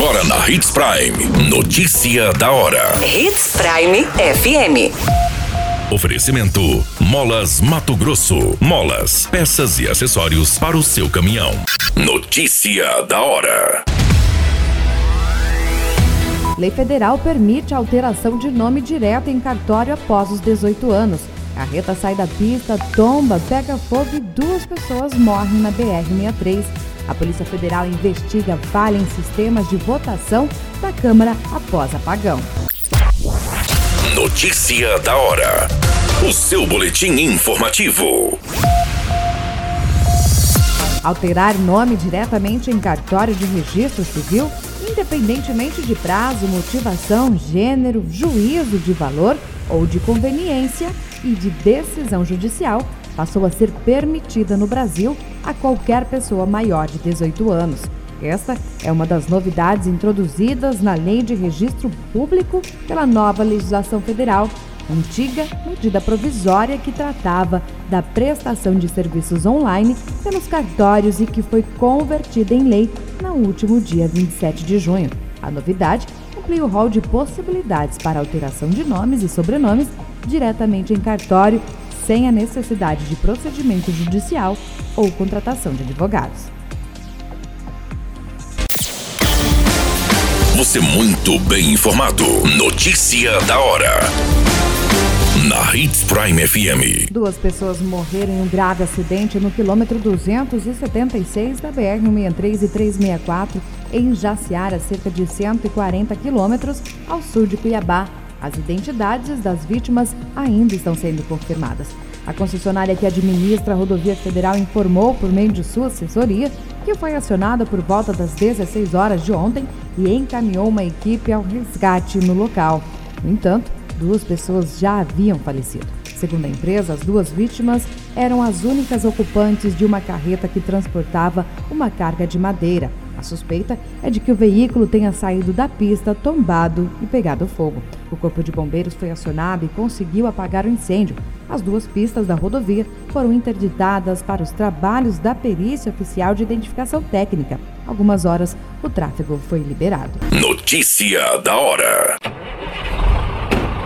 Agora na Hits Prime. Notícia da hora. Hits Prime FM. Oferecimento: Molas Mato Grosso. Molas, peças e acessórios para o seu caminhão. Notícia da hora. Lei federal permite a alteração de nome direto em cartório após os 18 anos. Carreta sai da pista, tomba, pega fogo e duas pessoas morrem na BR-63. A Polícia Federal investiga falha em sistemas de votação da Câmara após apagão. Notícia da hora. O seu boletim informativo. Alterar nome diretamente em cartório de registro civil, independentemente de prazo, motivação, gênero, juízo de valor ou de conveniência e de decisão judicial, passou a ser permitida no Brasil a qualquer pessoa maior de 18 anos. Esta é uma das novidades introduzidas na Lei de Registro Público pela nova legislação federal, antiga medida provisória que tratava da prestação de serviços online pelos cartórios e que foi convertida em lei no último dia 27 de junho. A novidade amplia o rol de possibilidades para alteração de nomes e sobrenomes diretamente em cartório sem a necessidade de procedimento judicial ou contratação de advogados. Você muito bem informado. Notícia da hora. Na Hits Prime FM. Duas pessoas morreram em um grave acidente no quilômetro 276 da BR-163 e 364 em Jaciara, cerca de 140 quilômetros ao sul de Cuiabá. As identidades das vítimas ainda estão sendo confirmadas. A concessionária que administra a rodovia federal informou, por meio de sua assessoria, que foi acionada por volta das 16 horas de ontem e encaminhou uma equipe ao resgate no local. No entanto, duas pessoas já haviam falecido. Segundo a empresa, as duas vítimas eram as únicas ocupantes de uma carreta que transportava uma carga de madeira. A suspeita é de que o veículo tenha saído da pista, tombado e pegado fogo. O corpo de bombeiros foi acionado e conseguiu apagar o incêndio. As duas pistas da rodovia foram interditadas para os trabalhos da perícia oficial de identificação técnica. Algumas horas, o tráfego foi liberado. Notícia da hora.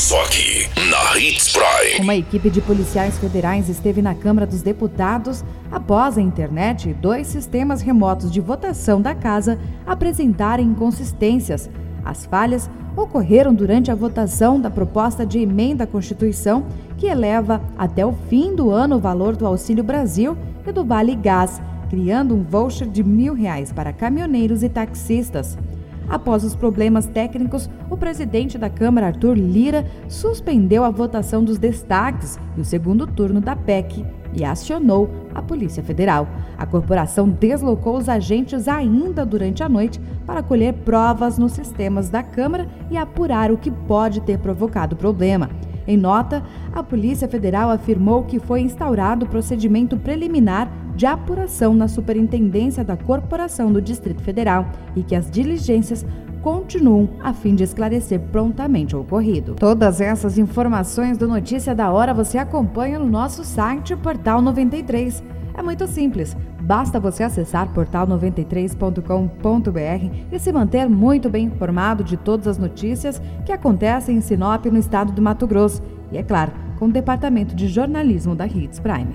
Só aqui na Hits Prime. Uma equipe de policiais federais esteve na Câmara dos Deputados após a internet e dois sistemas remotos de votação da casa apresentarem inconsistências. As falhas ocorreram durante a votação da proposta de emenda à Constituição que eleva até o fim do ano o valor do Auxílio Brasil e do Vale Gás, criando um voucher de mil reais para caminhoneiros e taxistas. Após os problemas técnicos, o presidente da Câmara, Arthur Lira, suspendeu a votação dos destaques e o segundo turno da PEC e acionou a Polícia Federal. A corporação deslocou os agentes ainda durante a noite para colher provas nos sistemas da Câmara e apurar o que pode ter provocado o problema. Em nota, a Polícia Federal afirmou que foi instaurado procedimento preliminar de apuração na Superintendência da Corporação do Distrito Federal e que as diligências continuam a fim de esclarecer prontamente o ocorrido. Todas essas informações do Notícia da Hora você acompanha no nosso site Portal 93. É muito simples, basta você acessar portal93.com.br e se manter muito bem informado de todas as notícias que acontecem em Sinop, no estado do Mato Grosso. E é claro, com o departamento de jornalismo da Hits Prime.